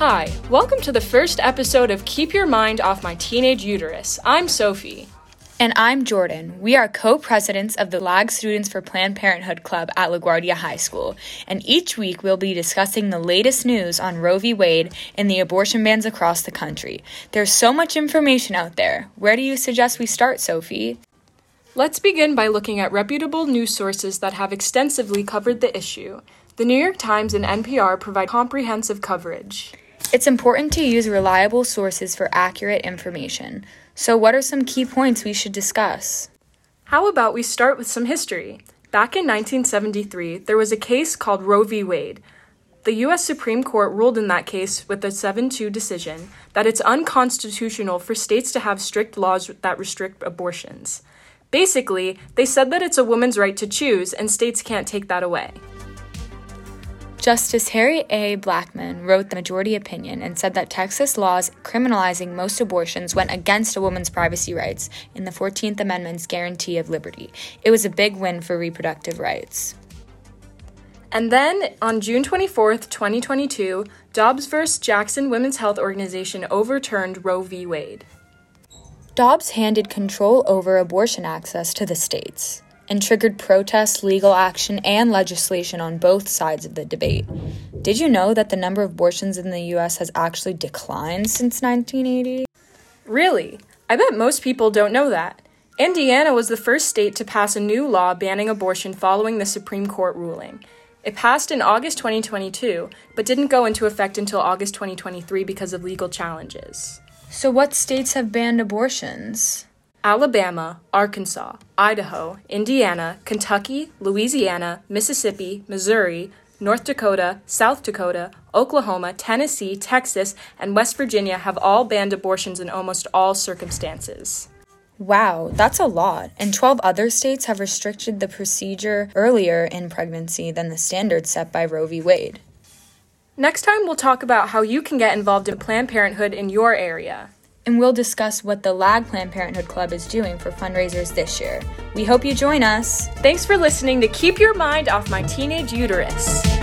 Hi, welcome to the first episode of Keep Your Mind Off My Teenage Uterus. I'm Sophie. And I'm Jordan. We are co presidents of the LAG Students for Planned Parenthood Club at LaGuardia High School. And each week we'll be discussing the latest news on Roe v. Wade and the abortion bans across the country. There's so much information out there. Where do you suggest we start, Sophie? Let's begin by looking at reputable news sources that have extensively covered the issue. The New York Times and NPR provide comprehensive coverage. It's important to use reliable sources for accurate information. So, what are some key points we should discuss? How about we start with some history? Back in 1973, there was a case called Roe v. Wade. The U.S. Supreme Court ruled in that case with a 7 2 decision that it's unconstitutional for states to have strict laws that restrict abortions. Basically, they said that it's a woman's right to choose, and states can't take that away. Justice Harry A. Blackmun wrote the majority opinion and said that Texas laws criminalizing most abortions went against a woman's privacy rights in the 14th Amendment's guarantee of liberty. It was a big win for reproductive rights. And then on June 24th, 2022, Dobbs v. Jackson Women's Health Organization overturned Roe v. Wade. Dobbs handed control over abortion access to the states and triggered protests, legal action, and legislation on both sides of the debate. Did you know that the number of abortions in the US has actually declined since 1980? Really? I bet most people don't know that. Indiana was the first state to pass a new law banning abortion following the Supreme Court ruling. It passed in August 2022, but didn't go into effect until August 2023 because of legal challenges. So, what states have banned abortions? Alabama, Arkansas, Idaho, Indiana, Kentucky, Louisiana, Mississippi, Missouri, North Dakota, South Dakota, Oklahoma, Tennessee, Texas, and West Virginia have all banned abortions in almost all circumstances. Wow, that's a lot. And 12 other states have restricted the procedure earlier in pregnancy than the standard set by Roe v. Wade. Next time, we'll talk about how you can get involved in Planned Parenthood in your area and we'll discuss what the LAG Planned Parenthood Club is doing for fundraisers this year. We hope you join us. Thanks for listening to Keep Your Mind Off My Teenage Uterus.